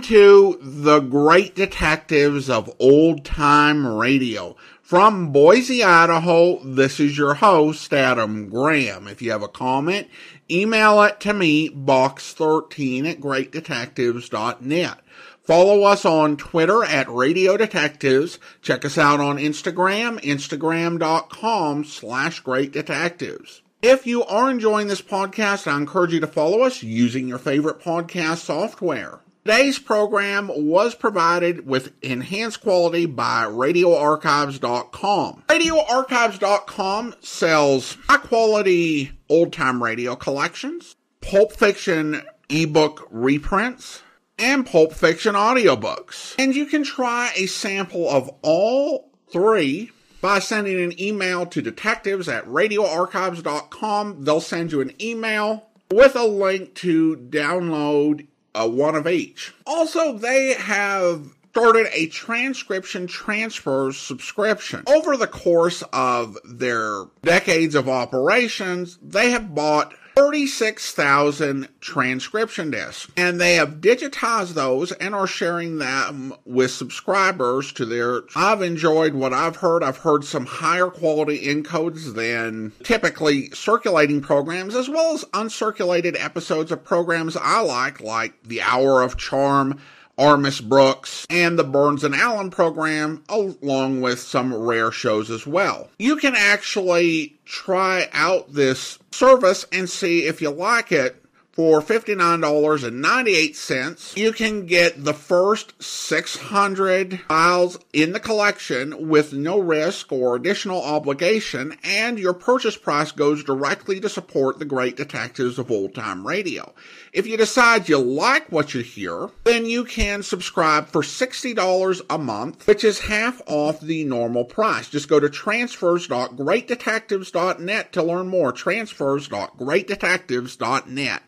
To the great detectives of old time radio. From Boise, Idaho, this is your host, Adam Graham. If you have a comment, email it to me, box13 at greatdetectives.net. Follow us on Twitter at Radio Detectives. Check us out on Instagram, instagram.com slash great detectives. If you are enjoying this podcast, I encourage you to follow us using your favorite podcast software. Today's program was provided with enhanced quality by RadioArchives.com. RadioArchives.com sells high quality old time radio collections, pulp fiction ebook reprints, and pulp fiction audiobooks. And you can try a sample of all three by sending an email to detectives at radioarchives.com. They'll send you an email with a link to download uh, one of each. Also, they have started a transcription transfer subscription. Over the course of their decades of operations, they have bought 36,000 transcription discs and they have digitized those and are sharing them with subscribers to their I've enjoyed what I've heard. I've heard some higher quality encodes than typically circulating programs as well as uncirculated episodes of programs I like like The Hour of Charm Our Miss Brooks, and the Burns and Allen program, along with some rare shows as well. You can actually try out this service and see if you like it for $59.98, you can get the first 600 files in the collection with no risk or additional obligation, and your purchase price goes directly to support the great detectives of old time radio. If you decide you like what you hear, then you can subscribe for $60 a month, which is half off the normal price. Just go to transfers.greatdetectives.net to learn more. Transfers.greatdetectives.net.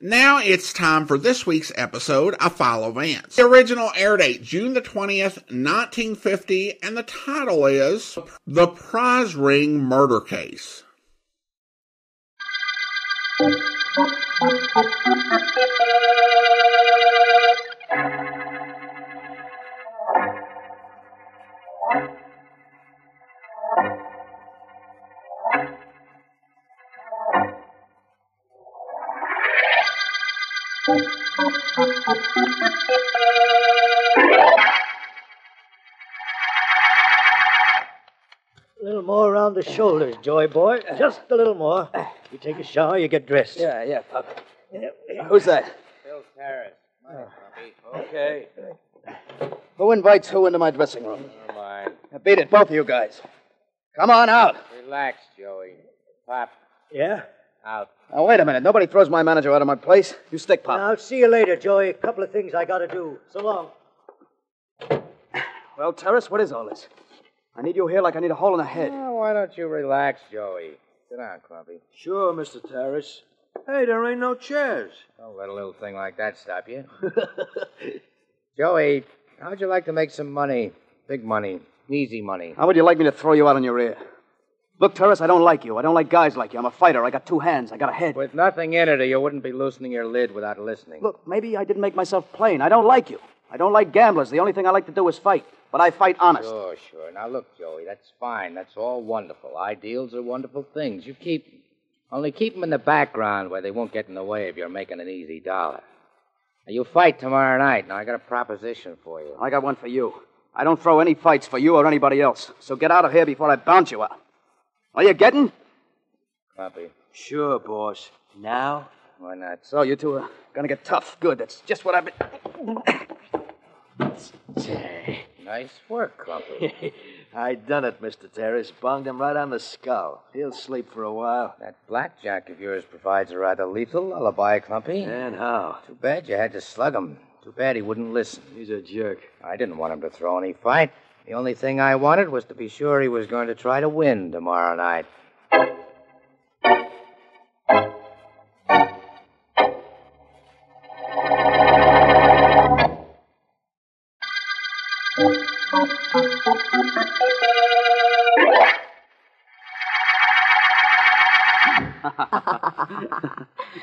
Now it's time for this week's episode of Philo Vance. The original air date, June the 20th, 1950, and the title is The Prize Ring Murder Case. The shoulders, Joy boy. Just a little more. You take a shower, you get dressed. Yeah, yeah, Pop. Who's that? Phil Terrace. Money. Okay. Who invites who into my dressing room? Never mind. Now beat it, both of you guys. Come on out. Relax, Joey. Pop, Yeah? out. Now, wait a minute. Nobody throws my manager out of my place. You stick, Pop. I'll see you later, Joey. A couple of things I gotta do. So long. Well, Terrace, what is all this? I need you here like I need a hole in the head. Oh, why don't you relax, Joey? Sit down, Clumpy. Sure, Mr. Terrace. Hey, there ain't no chairs. Don't let a little thing like that stop you. Joey, how'd you like to make some money? Big money. Easy money. How would you like me to throw you out on your ear? Look, Terrace, I don't like you. I don't like guys like you. I'm a fighter. I got two hands. I got a head. With nothing in it, or you wouldn't be loosening your lid without listening. Look, maybe I didn't make myself plain. I don't like you. I don't like gamblers. The only thing I like to do is fight. But I fight honest. Sure, sure. Now look, Joey, that's fine. That's all wonderful. Ideals are wonderful things. You keep them. only keep them in the background where they won't get in the way of your making an easy dollar. Now, you fight tomorrow night. Now I got a proposition for you. I got one for you. I don't throw any fights for you or anybody else. So get out of here before I bounce you out. Are you getting? Clumpy. Sure, boss. Now? Why not? So you two are gonna get tough. Good. That's just what I've been. Nice work, Clumpy. I done it, Mr. Terrace. Bonged him right on the skull. He'll sleep for a while. that blackjack of yours provides a rather lethal lullaby, Clumpy. And how? Too bad you had to slug him. Too bad he wouldn't listen. He's a jerk. I didn't want him to throw any fight. The only thing I wanted was to be sure he was going to try to win tomorrow night.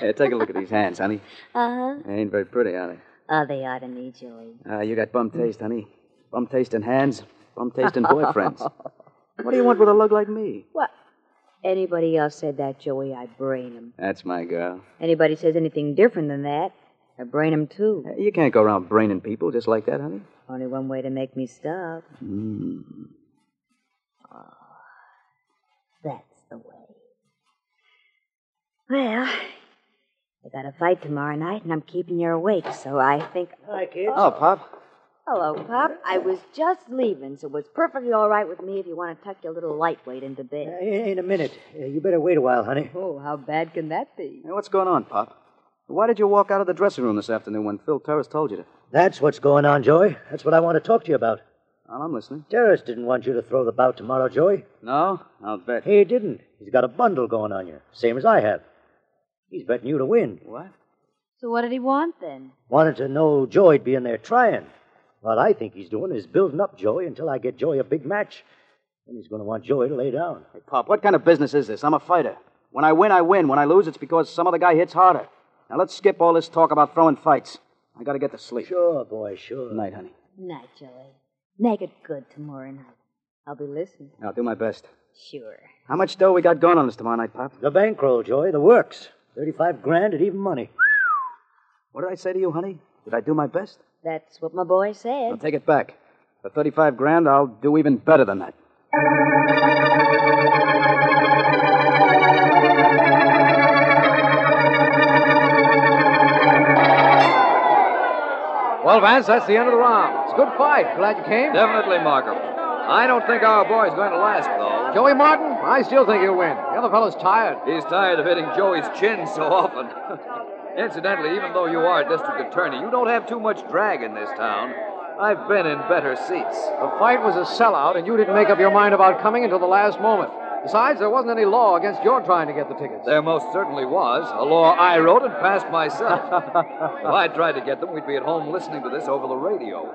Hey, take a look at these hands, honey. Uh huh. They ain't very pretty, are they? Oh, they ought to me, Joey. Ah, you got bum taste, honey. Bum taste in hands, bum taste in boyfriends. what do you want with a lug like me? What? Anybody else said that, Joey, I'd brain 'em. That's my girl. Anybody says anything different than that, I'd brain 'em too. You can't go around braining people just like that, honey. Only one way to make me stop. Mm. That's the way. Well, I got a fight tomorrow night, and I'm keeping you awake, so I think. Hi, kids. Oh, Pop. Hello, Pop. I was just leaving, so it's perfectly all right with me if you want to tuck your little lightweight into Uh, bed. in a minute. Uh, you better wait a while, honey. Oh, how bad can that be? Hey, what's going on, Pop? Why did you walk out of the dressing room this afternoon when Phil Terrace told you to? That's what's going on, Joey. That's what I want to talk to you about. Well, I'm listening. Terrace didn't want you to throw the bout tomorrow, Joey. No? I'll bet. He didn't. He's got a bundle going on you, same as I have. He's betting you to win. What? So what did he want then? Wanted to know Joey'd be in there trying. What I think he's doing is building up Joey until I get Joey a big match. Then he's going to want Joey to lay down. Hey, Pop, what kind of business is this? I'm a fighter. When I win, I win. When I lose, it's because some other guy hits harder. Now let's skip all this talk about throwing fights. I gotta get to sleep. Sure, boy, sure. Good night, honey. Night, Joey. Make it good tomorrow night. I'll be listening. I'll do my best. Sure. How much dough we got going on this tomorrow night, Pop? The bankroll, Joey, the works. 35 grand at even money. What did I say to you, honey? Did I do my best? That's what my boy said. I'll take it back. For 35 grand, I'll do even better than that. Well, Vance, that's the end of the round. It's a good fight. Glad you came. Definitely, Markham. I don't think our boy's going to last, though. Joey Martin, I still think he'll win. The other fellow's tired. He's tired of hitting Joey's chin so often. Incidentally, even though you are district attorney, you don't have too much drag in this town. I've been in better seats. The fight was a sellout, and you didn't make up your mind about coming until the last moment. Besides, there wasn't any law against your trying to get the tickets. There most certainly was. A law I wrote and passed myself. if I tried to get them, we'd be at home listening to this over the radio.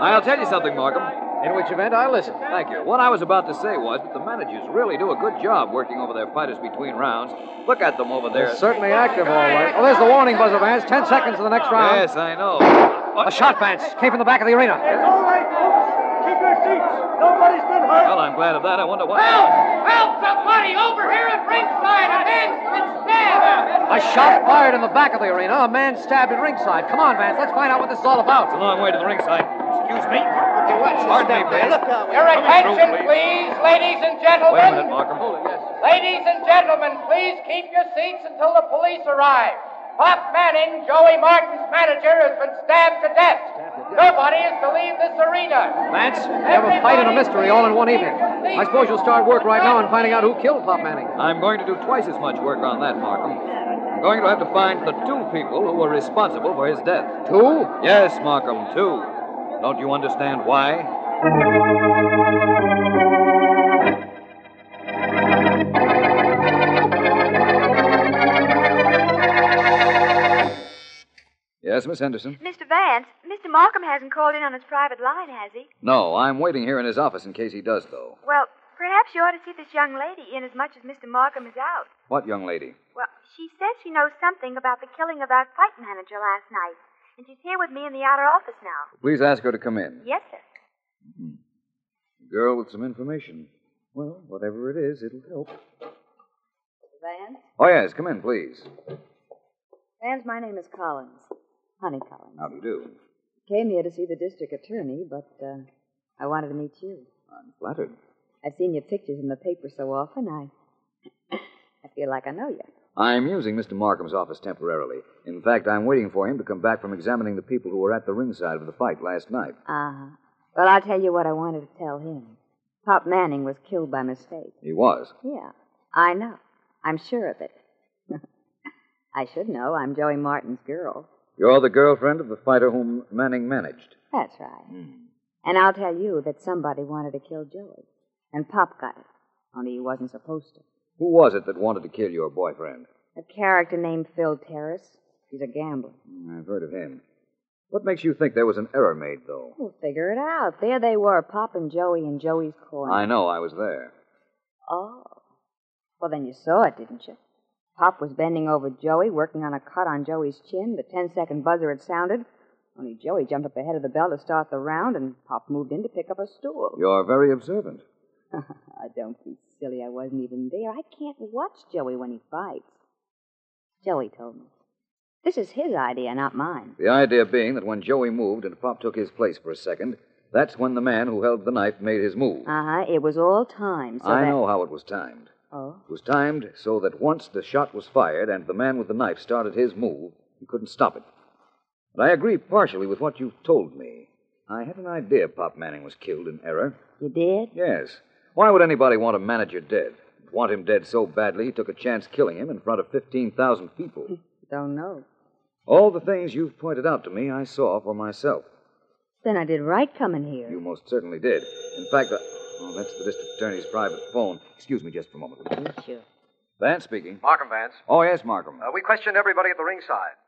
I'll tell you something, Markham. In which event, I listen. Thank you. What I was about to say was that the managers really do a good job working over their fighters between rounds. Look at them over there. They're certainly active, all right. Oh, there's the warning buzzer, Vance. Ten seconds to the next round. Yes, I know. A shot, Vance. Came from the back of the arena. all right, folks. Keep your seats. Nobody's been hurt. Well, I'm glad of that. I wonder what. Help Help! somebody over here at ringside. A man's been stabbed. A shot fired in the back of the arena. A man stabbed at ringside. Come on, Vance. Let's find out what this is all about. It's a long way to the ringside. Excuse me. Pardon me, please. Your attention, please, ladies and gentlemen. Wait a minute, Markham. Ladies and gentlemen, please keep your seats until the police arrive. Pop Manning, Joey Martin's manager, has been stabbed to death. Nobody is to leave this arena. Vance, we have a fight and a mystery all in one evening. I suppose you'll start work right now on finding out who killed Pop Manning. I'm going to do twice as much work on that, Markham. I'm going to have to find the two people who were responsible for his death. Two? Yes, Markham, two. Don't you understand why? Yes, Miss Henderson? Mr. Vance, Mr. Markham hasn't called in on his private line, has he? No, I'm waiting here in his office in case he does, though. Well, perhaps you ought to see this young lady in as much as Mr. Markham is out. What young lady? Well, she says she knows something about the killing of our fight manager last night. And she's here with me in the outer office now. Please ask her to come in. Yes, sir. A girl with some information. Well, whatever it is, it'll help. Vance? Oh, yes, come in, please. Vance, my name is Collins. Honey Collins. How do you do? Came here to see the district attorney, but uh, I wanted to meet you. I'm flattered. I've seen your pictures in the paper so often, I I feel like I know you. I'm using Mr. Markham's office temporarily. In fact, I'm waiting for him to come back from examining the people who were at the ringside of the fight last night. Uh-huh. Well, I'll tell you what I wanted to tell him. Pop Manning was killed by mistake. He was. Yeah, I know. I'm sure of it. I should know. I'm Joey Martin's girl. You're the girlfriend of the fighter whom Manning managed. That's right. And I'll tell you that somebody wanted to kill Joey. And Pop got it. Only he wasn't supposed to. Who was it that wanted to kill your boyfriend? A character named Phil Terrace. He's a gambler. Hmm, I've heard of him. What makes you think there was an error made, though? We'll figure it out. There they were, Pop and Joey in Joey's corner. I know, I was there. Oh. Well, then you saw it, didn't you? Pop was bending over Joey, working on a cut on Joey's chin. The ten second buzzer had sounded. Only Joey jumped up ahead of the bell to start the round, and Pop moved in to pick up a stool. You're very observant. I don't be silly. I wasn't even there. I can't watch Joey when he fights. Joey told me. This is his idea, not mine. The idea being that when Joey moved and Pop took his place for a second, that's when the man who held the knife made his move. Uh huh. It was all timed. So I that... know how it was timed. Oh. It was timed so that once the shot was fired and the man with the knife started his move, you couldn't stop it. But I agree partially with what you've told me. I had an idea Pop Manning was killed in error. You did? Yes. Why would anybody want a manager dead? Want him dead so badly he took a chance killing him in front of 15,000 people. Don't know. All the things you've pointed out to me, I saw for myself. Then I did right coming here. You most certainly did. In fact, uh, oh, that's the district attorney's private phone. Excuse me just for a moment. will you? Sure. Vance speaking. Markham Vance. Oh, yes, Markham. Uh, we questioned everybody at the ringside.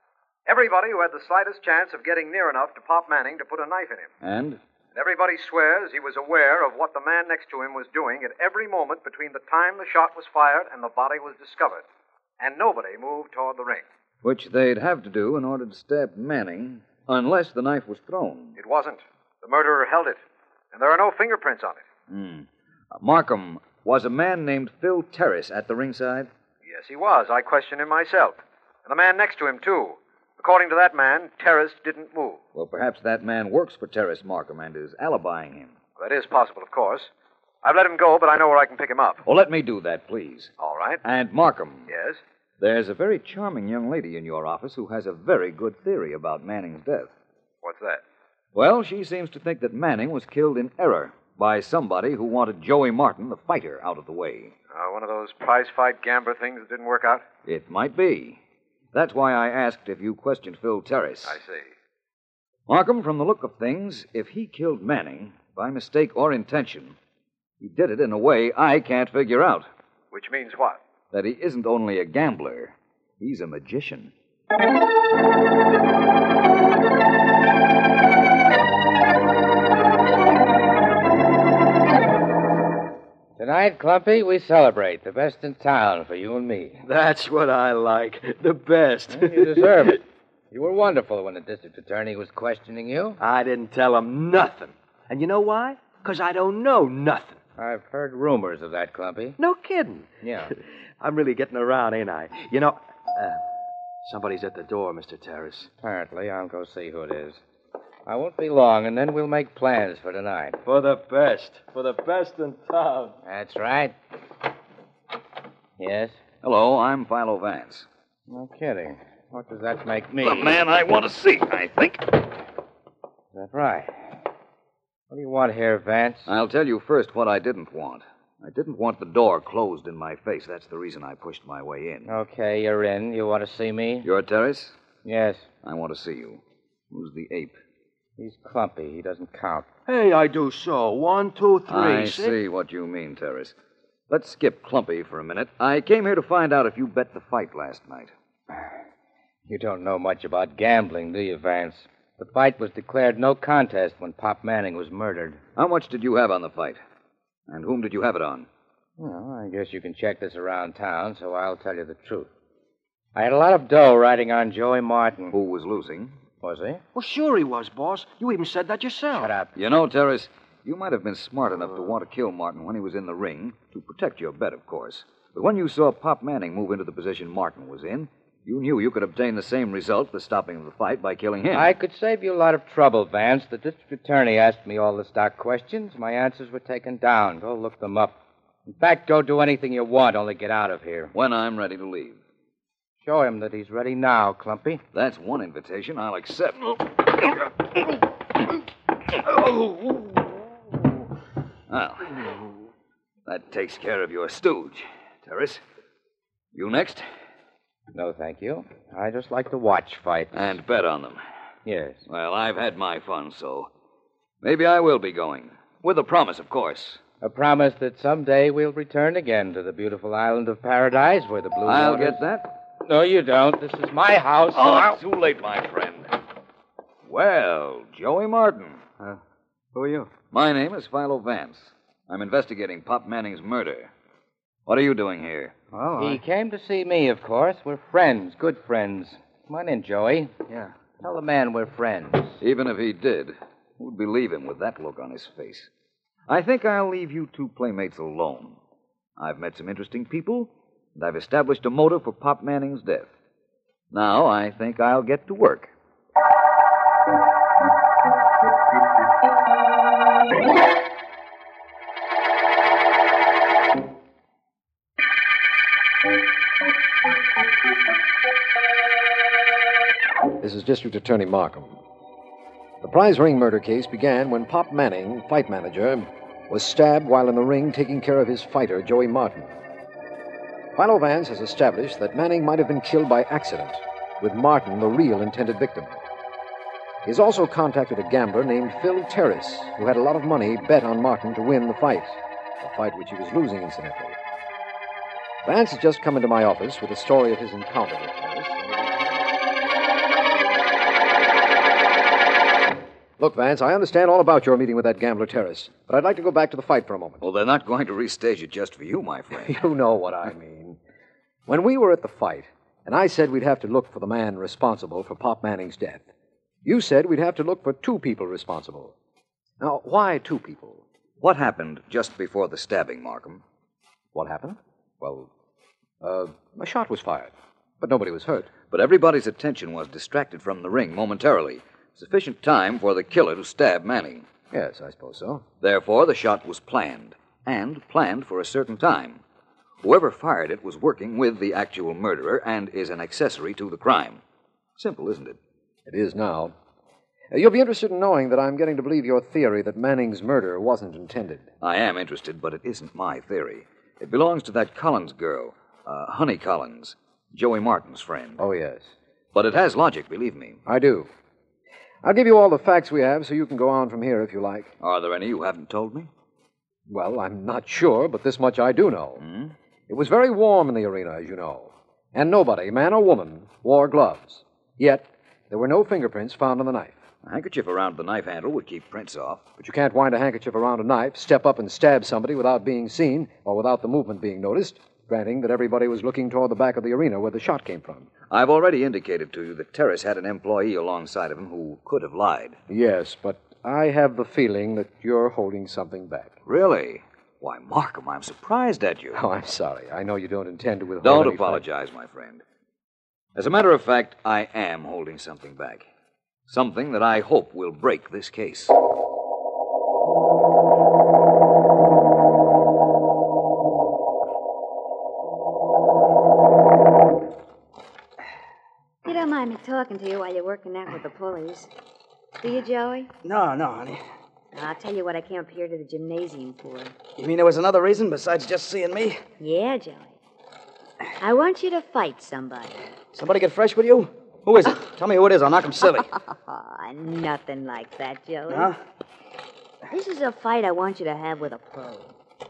Everybody who had the slightest chance of getting near enough to Pop Manning to put a knife in him. And? And everybody swears he was aware of what the man next to him was doing at every moment between the time the shot was fired and the body was discovered. And nobody moved toward the ring. Which they'd have to do in order to stab Manning, unless the knife was thrown. It wasn't. The murderer held it. And there are no fingerprints on it. Hmm. Uh, Markham, was a man named Phil Terrace at the ringside? Yes, he was. I questioned him myself. And the man next to him, too. According to that man, Terrace didn't move. Well, perhaps that man works for Terrace Markham and is alibying him. That is possible, of course. I've let him go, but I know where I can pick him up. Well, let me do that, please. All right. And Markham, Yes? there's a very charming young lady in your office who has a very good theory about Manning's death. What's that? Well, she seems to think that Manning was killed in error by somebody who wanted Joey Martin, the fighter, out of the way. Uh, one of those prize fight gambler things that didn't work out? It might be. That's why I asked if you questioned Phil Terrace. I see. Markham, from the look of things, if he killed Manning, by mistake or intention, he did it in a way I can't figure out. Which means what? That he isn't only a gambler, he's a magician. Tonight, Clumpy, we celebrate the best in town for you and me. That's what I like. The best. You deserve it. You were wonderful when the district attorney was questioning you. I didn't tell him nothing. And you know why? Because I don't know nothing. I've heard rumors of that, Clumpy. No kidding. Yeah. I'm really getting around, ain't I? You know, uh, somebody's at the door, Mr. Terrace. Apparently, I'll go see who it is. I won't be long, and then we'll make plans for tonight. For the best. For the best in town. That's right. Yes? Hello, I'm Philo Vance. No kidding. What does that make me? The man I want to see, I think. That's right. What do you want here, Vance? I'll tell you first what I didn't want. I didn't want the door closed in my face. That's the reason I pushed my way in. Okay, you're in. You want to see me? You're Terrace? Yes. I want to see you. Who's the ape? He's clumpy. He doesn't count. Hey, I do so. One, two, three. I six. see what you mean, Terrace. Let's skip Clumpy for a minute. I came here to find out if you bet the fight last night. You don't know much about gambling, do you, Vance? The fight was declared no contest when Pop Manning was murdered. How much did you have on the fight? And whom did you have it on? Well, I guess you can check this around town, so I'll tell you the truth. I had a lot of dough riding on Joey Martin. Who was losing? Was he? Well, sure he was, boss. You even said that yourself. Shut up. You know, Terrace, you might have been smart enough to want to kill Martin when he was in the ring, to protect your bet, of course. But when you saw Pop Manning move into the position Martin was in, you knew you could obtain the same result, the stopping of the fight, by killing him. I could save you a lot of trouble, Vance. The district attorney asked me all the stock questions. My answers were taken down. Go look them up. In fact, go do anything you want, only get out of here. When I'm ready to leave. Show him that he's ready now, Clumpy. That's one invitation I'll accept. Oh. Well, that takes care of your stooge, Terrace. You next? No, thank you. I just like to watch fights. And bet on them. Yes. Well, I've had my fun, so maybe I will be going. With a promise, of course. A promise that someday we'll return again to the beautiful island of paradise where the blue I'll waters- get that. No, you don't. This is my house. Oh, it's too late, my friend. Well, Joey Martin. Uh, who are you? My name is Philo Vance. I'm investigating Pop Manning's murder. What are you doing here? Oh, He came to see me, of course. We're friends, good friends. Come on in, Joey. Yeah. Tell the man we're friends. Even if he did, who'd believe him with that look on his face? I think I'll leave you two playmates alone. I've met some interesting people, and I've established a motive for Pop Manning's death. Now I think I'll get to work. This is District Attorney Markham. The prize ring murder case began when Pop Manning, fight manager, was stabbed while in the ring taking care of his fighter, Joey Martin. Philo Vance has established that Manning might have been killed by accident, with Martin the real intended victim. He's also contacted a gambler named Phil Terrace, who had a lot of money bet on Martin to win the fight, a fight which he was losing, incidentally. Vance has just come into my office with a story of his encounter with Terrace. Look, Vance, I understand all about your meeting with that gambler Terrace, but I'd like to go back to the fight for a moment. Well, they're not going to restage it just for you, my friend. You know what I mean. When we were at the fight, and I said we'd have to look for the man responsible for Pop Manning's death, you said we'd have to look for two people responsible. Now, why two people? What happened just before the stabbing, Markham? What happened? Well, uh, a shot was fired, but nobody was hurt. But everybody's attention was distracted from the ring momentarily. Sufficient time for the killer to stab Manning. Yes, I suppose so. Therefore, the shot was planned, and planned for a certain time. Whoever fired it was working with the actual murderer and is an accessory to the crime. Simple, isn't it? It is now. Uh, You'll be interested in knowing that I'm getting to believe your theory that Manning's murder wasn't intended. I am interested, but it isn't my theory. It belongs to that Collins girl, uh, Honey Collins, Joey Martin's friend. Oh, yes. But it has logic, believe me. I do. I'll give you all the facts we have so you can go on from here if you like. Are there any you haven't told me? Well, I'm not sure, but this much I do know. Hmm? It was very warm in the arena, as you know. And nobody, man or woman, wore gloves. Yet, there were no fingerprints found on the knife. A handkerchief around the knife handle would keep prints off. But you can't wind a handkerchief around a knife, step up and stab somebody without being seen or without the movement being noticed, granting that everybody was looking toward the back of the arena where the shot came from. I've already indicated to you that Terrace had an employee alongside of him who could have lied. Yes, but I have the feeling that you're holding something back. Really? Why, Markham, I'm surprised at you. Oh, I'm sorry. I know you don't intend to withhold Don't any apologize, my friend. As a matter of fact, I am holding something back. Something that I hope will break this case. You don't mind me talking to you while you're working out with the pulleys. Do you, Joey? No, no, honey. I'll tell you what I came up here to the gymnasium for. You mean there was another reason besides just seeing me? Yeah, Joey. I want you to fight somebody. Somebody get fresh with you? Who is it? Tell me who it is. I'll knock him silly. Nothing like that, Joey. Huh? This is a fight I want you to have with a pro.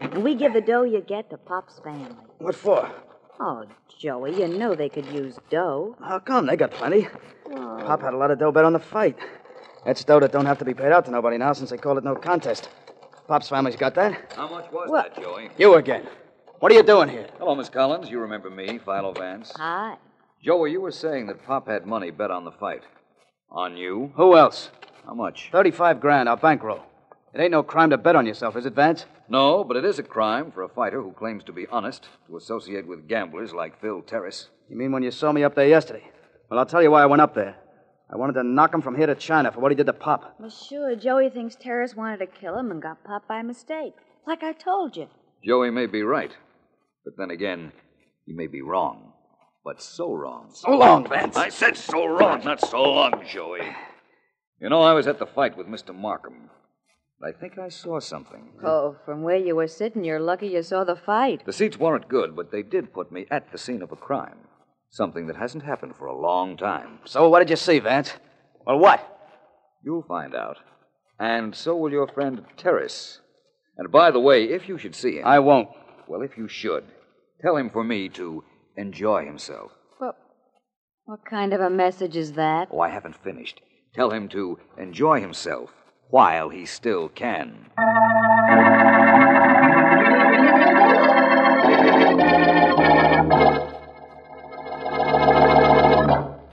And we give the dough you get to Pop's family. What for? Oh, Joey, you know they could use dough. How come? They got plenty. Pop had a lot of dough bet on the fight. That's dough that don't have to be paid out to nobody now since they called it no contest. Pop's family's got that. How much was What? that, Joey? You again. What are you doing here? Hello, Miss Collins. You remember me, Philo Vance. Hi. Joey, you were saying that Pop had money bet on the fight. On you? Who else? How much? 35 grand, our bankroll. It ain't no crime to bet on yourself, is it, Vance? No, but it is a crime for a fighter who claims to be honest to associate with gamblers like Phil Terrace. You mean when you saw me up there yesterday? Well, I'll tell you why I went up there. I wanted to knock him from here to China for what he did to Pop. Well, sure, Joey thinks Terrace wanted to kill him and got Pop by mistake. Like I told you. Joey may be right, but then again, he may be wrong. But so wrong. So long, Vance. I said so wrong, not so long, Joey. You know, I was at the fight with Mr. Markham. I think I saw something. Oh, from where you were sitting, you're lucky you saw the fight. The seats weren't good, but they did put me at the scene of a crime. Something that hasn't happened for a long time. So what did you see, Vance? Well, what? You'll find out. And so will your friend Terrace. And by the way, if you should see him. I won't. Well, if you should, tell him for me to enjoy himself. What, what kind of a message is that? Oh, I haven't finished. Tell him to enjoy himself while he still can.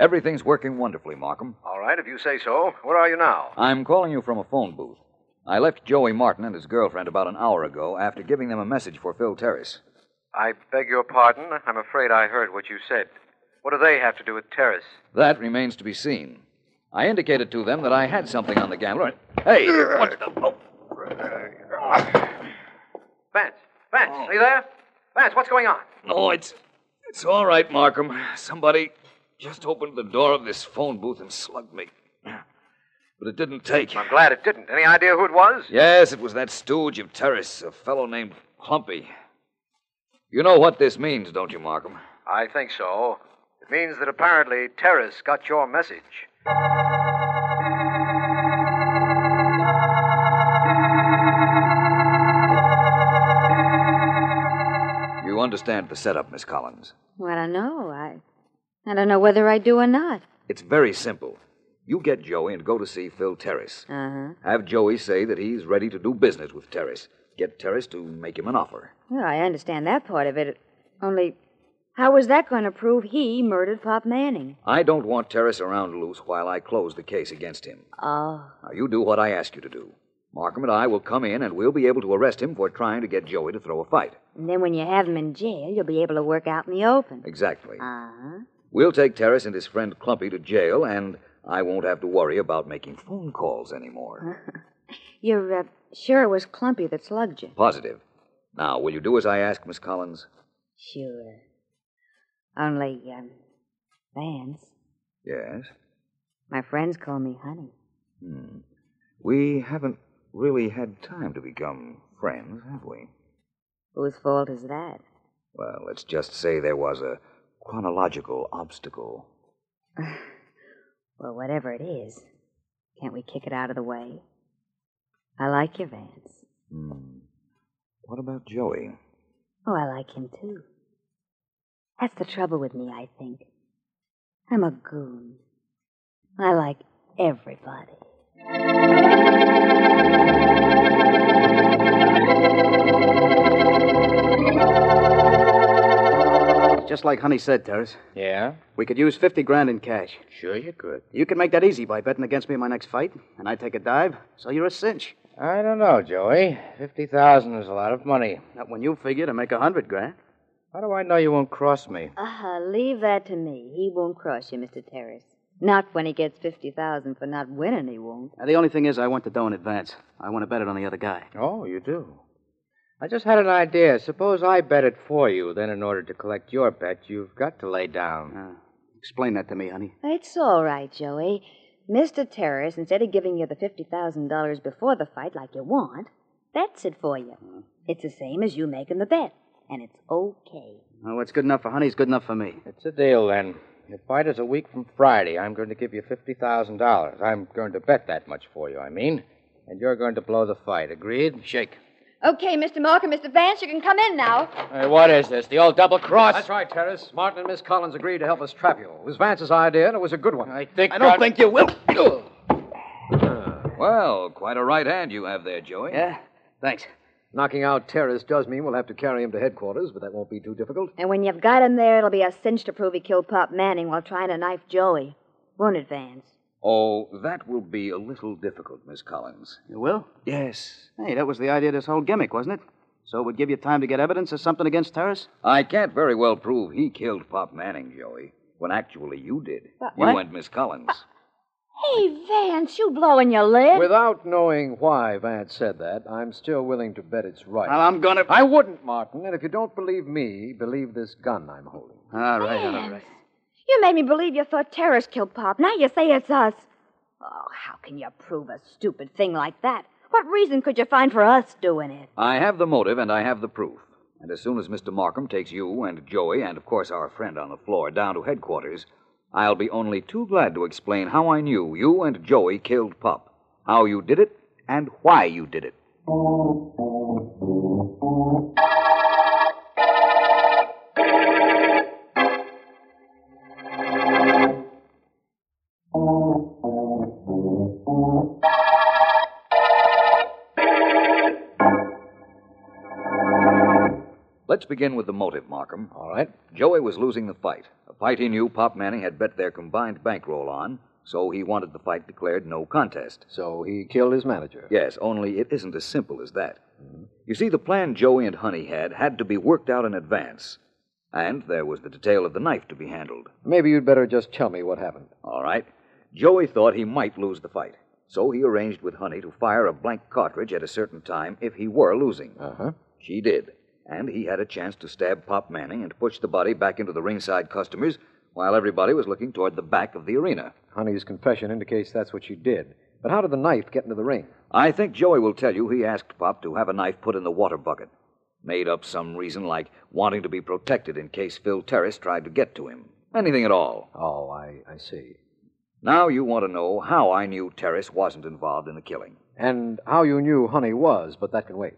Everything's working wonderfully, Markham. All right, if you say so. Where are you now? I'm calling you from a phone booth. I left Joey Martin and his girlfriend about an hour ago after giving them a message for Phil Terrace. I beg your pardon. I'm afraid I heard what you said. What do they have to do with Terrace? That remains to be seen. I indicated to them that I had something on the gambler. Hey, what's the. Oh. Vance, Vance, are you there? Vance, what's going on? No, it's. It's all right, Markham. Somebody just opened the door of this phone booth and slugged me. But it didn't take. I'm glad it didn't. Any idea who it was? Yes, it was that stooge of Terrace, a fellow named Clumpy. You know what this means, don't you, Markham? I think so. It means that apparently Terrace got your message. You understand the setup, Miss Collins. Well, I know. I, I don't know whether I do or not. It's very simple. You get Joey and go to see Phil Terrace. Uh huh. Have Joey say that he's ready to do business with Terrace. Get Terrace to make him an offer. Well, I understand that part of it. Only, how was that going to prove he murdered Pop Manning? I don't want Terrace around loose while I close the case against him. Oh. Now, you do what I ask you to do. Markham and I will come in, and we'll be able to arrest him for trying to get Joey to throw a fight. And then when you have him in jail, you'll be able to work out in the open. Exactly. Uh huh. We'll take Terrace and his friend Clumpy to jail, and I won't have to worry about making phone calls anymore. You're uh, sure it was Clumpy that slugged you? Positive. Now, will you do as I ask, Miss Collins? Sure. Only, um, Vance, Yes. my friends call me Honey. Hmm. We haven't really had time to become friends, have we? Whose fault is that? Well, let's just say there was a chronological obstacle. Well, whatever it is, can't we kick it out of the way? I like your Vance. Hmm. What about Joey? Oh, I like him too. That's the trouble with me, I think. I'm a goon. I like everybody. Just like Honey said, Terrace. Yeah? We could use 50 grand in cash. Sure you could. You can make that easy by betting against me in my next fight, and I take a dive, so you're a cinch. I don't know, Joey. 50000 is a lot of money. Not when you figure to make a hundred grand. How do I know you won't cross me? Uh, leave that to me. He won't cross you, Mr. Terrace. Not when he gets 50000 for not winning, he won't. Now, the only thing is, I want the dough in advance. I want to bet it on the other guy. Oh, you do? I just had an idea. Suppose I bet it for you. Then, in order to collect your bet, you've got to lay down. Uh, explain that to me, honey. It's all right, Joey. Mr. Terrace, instead of giving you the $50,000 before the fight like you want, bets it for you. It's the same as you making the bet, and it's okay. Well, what's good enough for honey is good enough for me. It's a deal, then. Your fight is a week from Friday. I'm going to give you $50,000. I'm going to bet that much for you, I mean. And you're going to blow the fight. Agreed? Shake. Okay, Mr. Markham, Mr. Vance, you can come in now. Hey, what is this? The old double cross? That's right, Terrace. Martin and Miss Collins agreed to help us trap you. It was Vance's idea, and it was a good one. I think I don't I'll- think you will. Uh, well, quite a right hand you have there, Joey. Yeah? Thanks. Knocking out Terrace does mean we'll have to carry him to headquarters, but that won't be too difficult. And when you've got him there, it'll be a cinch to prove he killed Pop Manning while trying to knife Joey. Won't it, Vance? Oh, that will be a little difficult, Miss Collins. You will? Yes. Hey, that was the idea of this whole gimmick, wasn't it? So it would give you time to get evidence or something against Terrace? I can't very well prove he killed Pop Manning, Joey, when actually you did. But- you What? and Miss Collins. Hey, Vance, you blowing your lid? Without knowing why Vance said that, I'm still willing to bet it's right. Well, I'm gonna. I wouldn't, Martin, and if you don't believe me, believe this gun I'm holding. All right, all right. You made me believe you thought Terrace killed Pop. Now you say it's us. Oh, how can you prove a stupid thing like that? What reason could you find for us doing it? I have the motive and I have the proof. And as soon as Mr. Markham takes you and Joey, and of course our friend on the floor, down to headquarters, I'll be only too glad to explain how I knew you and Joey killed Pop, how you did it, and why you did it. Let's begin with the motive, Markham. All right. Joey was losing the fight. A fight he knew Pop Manning had bet their combined bankroll on, so he wanted the fight declared no contest. So he killed his manager. Yes, only it isn't as simple as that. Mm-hmm. You see, the plan Joey and Honey had had to be worked out in advance. And there was the detail of the knife to be handled. Maybe you'd better just tell me what happened. All right. Joey thought he might lose the fight, so he arranged with Honey to fire a blank cartridge at a certain time if he were losing. Uh huh. She did, and he had a chance to stab Pop Manning and push the body back into the ringside customers while everybody was looking toward the back of the arena. Honey's confession indicates that's what she did. But how did the knife get into the ring? I think Joey will tell you he asked Pop to have a knife put in the water bucket. Made up some reason like wanting to be protected in case Phil Terrace tried to get to him. Anything at all. Oh, I, I see. Now you want to know how I knew Terrace wasn't involved in the killing. And how you knew Honey was, but that can wait.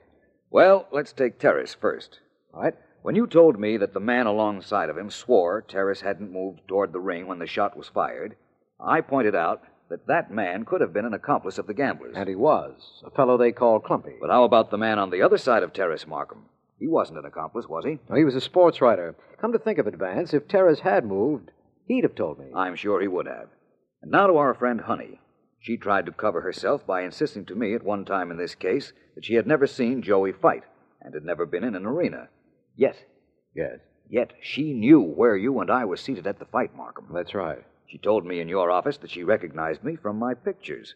Well, let's take Terrace first. All right. When you told me that the man alongside of him swore Terrace hadn't moved toward the ring when the shot was fired, I pointed out that that man could have been an accomplice of the gamblers. And he was. A fellow they called Clumpy. But how about the man on the other side of Terrace, Markham? He wasn't an accomplice, was he? No, he was a sports writer. Come to think of it, Vance, if Terrace had moved, he'd have told me. I'm sure he would have. And now to our friend Honey. She tried to cover herself by insisting to me at one time in this case that she had never seen Joey fight and had never been in an arena. Yet, Yes, yet she knew where you and I were seated at the fight, Markham. that's right. She told me in your office that she recognized me from my pictures.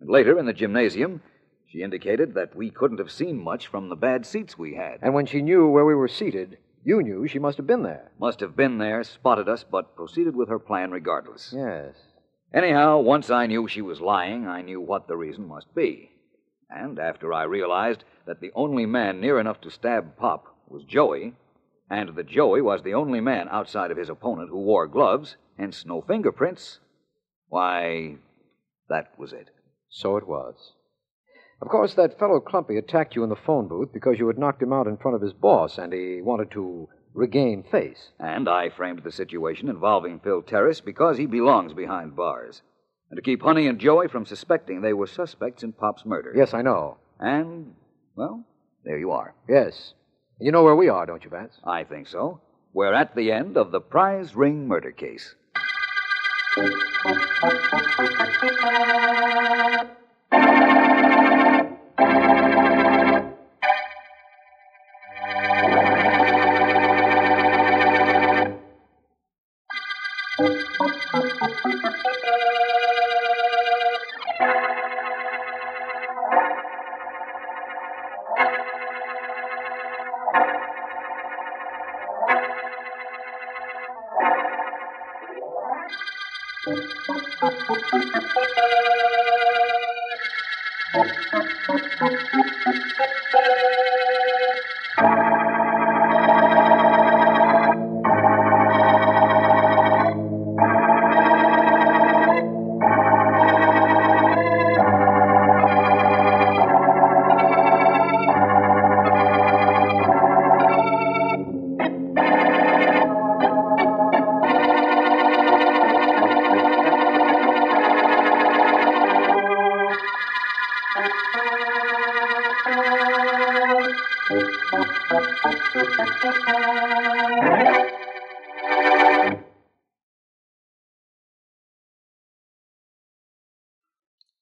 And later, in the gymnasium, she indicated that we couldn't have seen much from the bad seats we had. And when she knew where we were seated, you knew she must have been there. Must have been there, spotted us, but proceeded with her plan regardless. Yes. Anyhow, once I knew she was lying, I knew what the reason must be. And after I realized that the only man near enough to stab Pop was Joey, and that Joey was the only man outside of his opponent who wore gloves, hence no fingerprints, why, that was it. So it was. Of course, that fellow Clumpy attacked you in the phone booth because you had knocked him out in front of his boss, and he wanted to regain face. And I framed the situation involving Phil Terrace because he belongs behind bars. And to keep Honey and Joey from suspecting they were suspects in Pop's murder. Yes, I know. And, well, there you are. Yes. You know where we are, don't you, Vance? I think so. We're at the end of the prize ring murder case.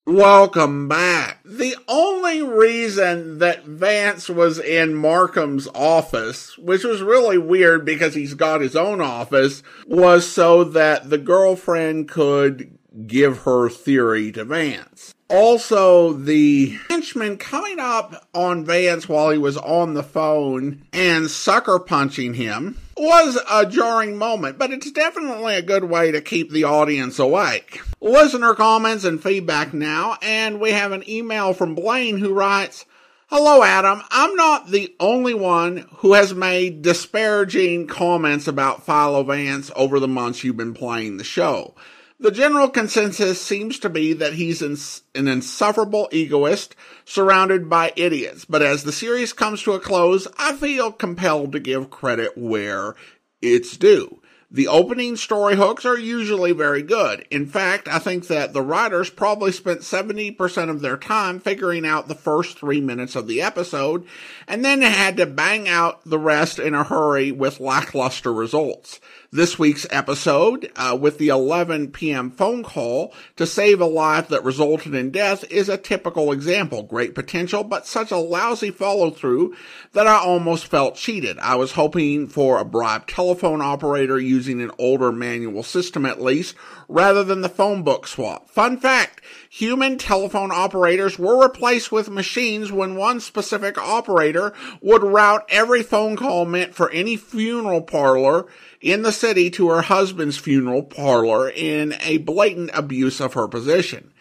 Welcome back. The only reason that Vance was in Markham's office, which was really weird because he's got his own office, was so that the girlfriend could give her theory to Vance. Also, the henchman coming up on Vance while he was on the phone and sucker punching him was a jarring moment, but it's definitely a good way to keep the audience awake. Listener comments and feedback now, and we have an email from Blaine who writes, Hello, Adam. I'm not the only one who has made disparaging comments about Philo Vance over the months you've been playing the show. The general consensus seems to be that he's an insufferable egoist surrounded by idiots. But as the series comes to a close, I feel compelled to give credit where it's due. The opening story hooks are usually very good. In fact, I think that the writers probably spent 70% of their time figuring out the first three minutes of the episode and then had to bang out the rest in a hurry with lackluster results. This week's episode, uh, with the 11 p.m. phone call to save a life that resulted in death, is a typical example. Great potential, but such a lousy follow through that I almost felt cheated. I was hoping for a bribed telephone operator using an older manual system at least, rather than the phone book swap. Fun fact, human telephone operators were replaced with machines when one specific operator would route every phone call meant for any funeral parlor in the city to her husband's funeral parlor in a blatant abuse of her position.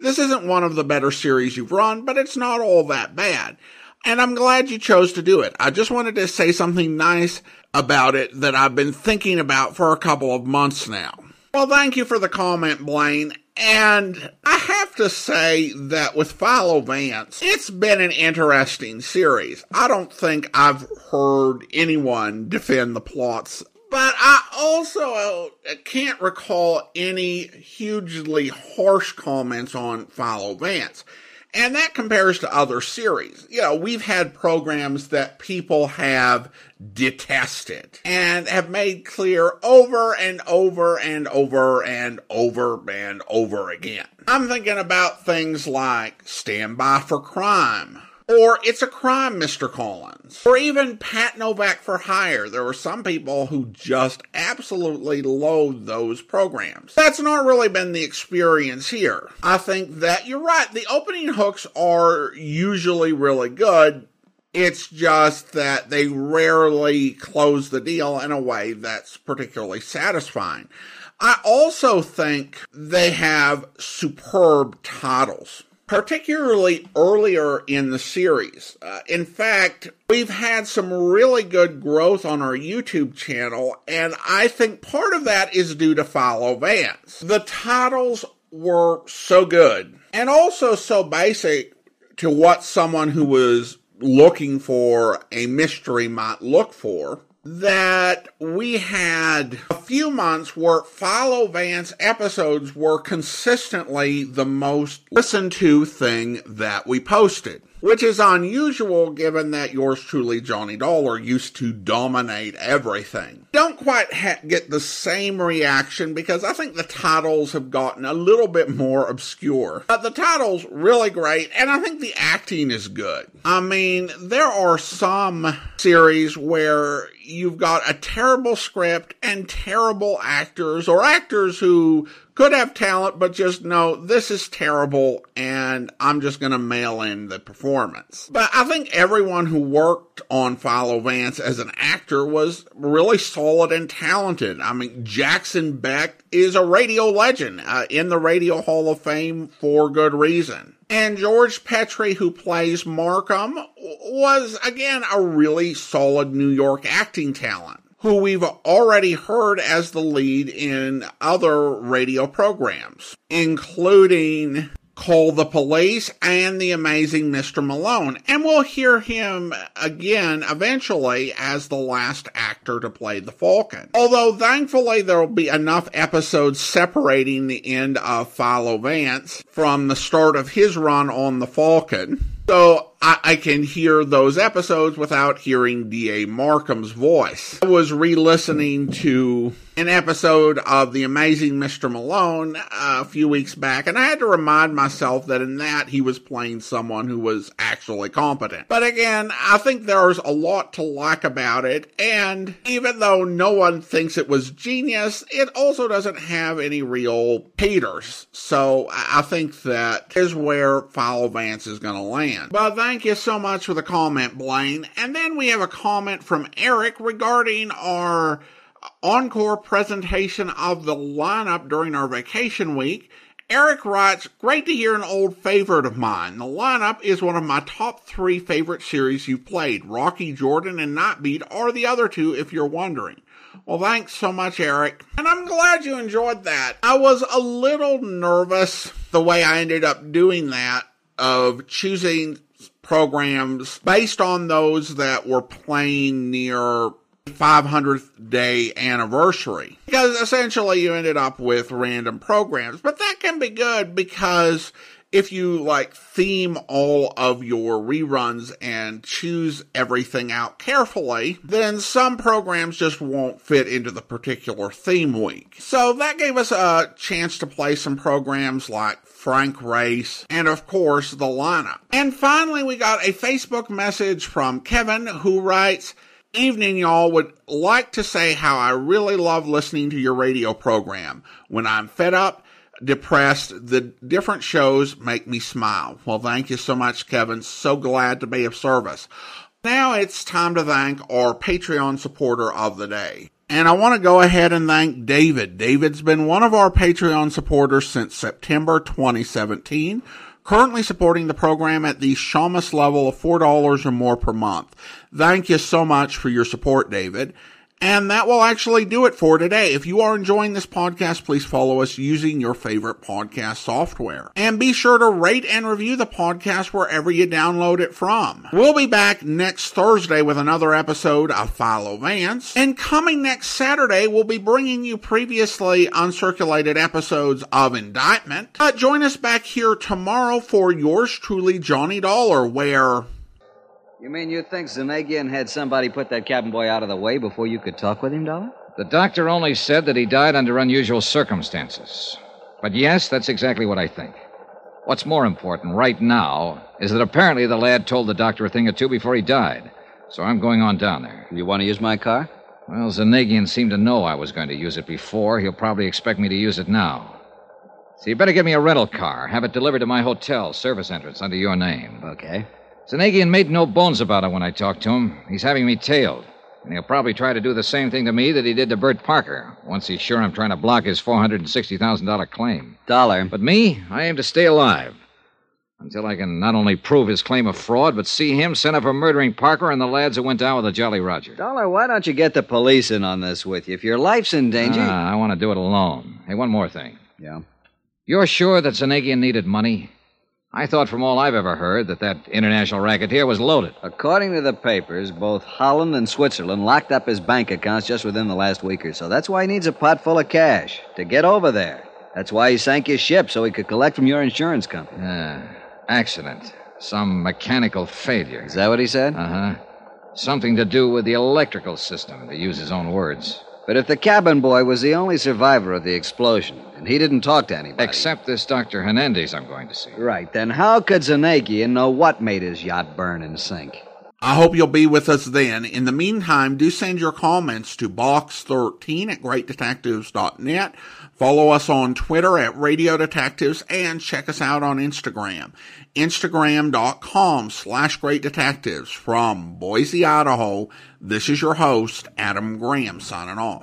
This isn't one of the better series you've run, but it's not all that bad. And I'm glad you chose to do it. I just wanted to say something nice about it that I've been thinking about for a couple of months now. Well, thank you for the comment, Blaine. And I have to say that with Philo Vance, it's been an interesting series. I don't think I've heard anyone defend the plots but I also can't recall any hugely harsh comments on Philo Vance. And that compares to other series. You know, we've had programs that people have detested and have made clear over and over and over and over and over again. I'm thinking about things like Stand By for Crime, or It's a Crime, Mr. Collins. Or even Pat Novak for Hire. There were some people who just absolutely loathe those programs. That's not really been the experience here. I think that you're right. The opening hooks are usually really good. It's just that they rarely close the deal in a way that's particularly satisfying. I also think they have superb titles particularly earlier in the series. Uh, in fact, we've had some really good growth on our YouTube channel, and I think part of that is due to Philo Vance. The titles were so good and also so basic to what someone who was looking for a mystery might look for that we had a few months where Philo Vance episodes were consistently the most listened to thing that we posted which is unusual given that yours truly, Johnny Dollar, used to dominate everything. Don't quite ha- get the same reaction because I think the titles have gotten a little bit more obscure. But the title's really great, and I think the acting is good. I mean, there are some series where you've got a terrible script and terrible actors, or actors who could have talent, but just know this is terrible and I'm just going to mail in the performance. But I think everyone who worked on Philo Vance as an actor was really solid and talented. I mean, Jackson Beck is a radio legend uh, in the Radio Hall of Fame for good reason. And George Petrie, who plays Markham, was again a really solid New York acting talent who we've already heard as the lead in other radio programs, including Call the Police and The Amazing Mr. Malone. And we'll hear him again eventually as the last actor to play the Falcon. Although thankfully there'll be enough episodes separating the end of Philo Vance from the start of his run on the Falcon. So I, I can hear those episodes without hearing D.A. Markham's voice. I was re listening to an episode of The Amazing Mr. Malone uh, a few weeks back, and I had to remind myself that in that he was playing someone who was actually competent. But again, I think there's a lot to like about it, and even though no one thinks it was genius, it also doesn't have any real haters. So I think that is where Philo Vance is going to land. But thank you so much for the comment, Blaine. And then we have a comment from Eric regarding our encore presentation of the lineup during our vacation week. Eric writes, Great to hear an old favorite of mine. The lineup is one of my top three favorite series you've played. Rocky Jordan and Nightbeat are the other two, if you're wondering. Well, thanks so much, Eric. And I'm glad you enjoyed that. I was a little nervous the way I ended up doing that, of choosing programs based on those that were playing near 500th day anniversary. Because essentially you ended up with random programs. But that can be good because if you like theme all of your reruns and choose everything out carefully, then some programs just won't fit into the particular theme week. So that gave us a chance to play some programs like Frank Race, and of course the lineup. And finally, we got a Facebook message from Kevin who writes, Evening, y'all. Would like to say how I really love listening to your radio program. When I'm fed up, depressed. The different shows make me smile. Well, thank you so much, Kevin. So glad to be of service. Now it's time to thank our Patreon supporter of the day. And I want to go ahead and thank David. David's been one of our Patreon supporters since September 2017, currently supporting the program at the Shamus level of $4 or more per month. Thank you so much for your support, David. And that will actually do it for today. If you are enjoying this podcast, please follow us using your favorite podcast software. And be sure to rate and review the podcast wherever you download it from. We'll be back next Thursday with another episode of Philo Vance. And coming next Saturday, we'll be bringing you previously uncirculated episodes of Indictment. Uh, join us back here tomorrow for yours truly, Johnny Dollar, where you mean you think Zanagian had somebody put that cabin boy out of the way before you could talk with him, Dollar? The doctor only said that he died under unusual circumstances. But yes, that's exactly what I think. What's more important right now is that apparently the lad told the doctor a thing or two before he died. So I'm going on down there. You want to use my car? Well, Zanagian seemed to know I was going to use it before. He'll probably expect me to use it now. So you better get me a rental car. Have it delivered to my hotel, service entrance, under your name. Okay. Zanagian made no bones about it when I talked to him. He's having me tailed. And he'll probably try to do the same thing to me that he did to Bert Parker, once he's sure I'm trying to block his $460,000 claim. Dollar. But me, I aim to stay alive. Until I can not only prove his claim of fraud, but see him sent up for murdering Parker and the lads who went down with the Jolly Roger. Dollar, why don't you get the police in on this with you? If your life's in danger. Ah, I want to do it alone. Hey, one more thing. Yeah? You're sure that Zanagian needed money? I thought from all I've ever heard that that international racketeer was loaded. According to the papers, both Holland and Switzerland locked up his bank accounts just within the last week or so. That's why he needs a pot full of cash to get over there. That's why he sank his ship so he could collect from your insurance company. Yeah. Accident. Some mechanical failure. Is that what he said? Uh huh. Something to do with the electrical system, to use his own words. But if the cabin boy was the only survivor of the explosion, and he didn't talk to anybody. Except this Dr. Hernandez I'm going to see. Right, then how could Zanagian know what made his yacht burn and sink? I hope you'll be with us then. In the meantime, do send your comments to box13 at greatdetectives.net. Follow us on Twitter at Radio Detectives and check us out on Instagram. Instagram.com slash Great Detectives from Boise, Idaho. This is your host, Adam Graham, signing off.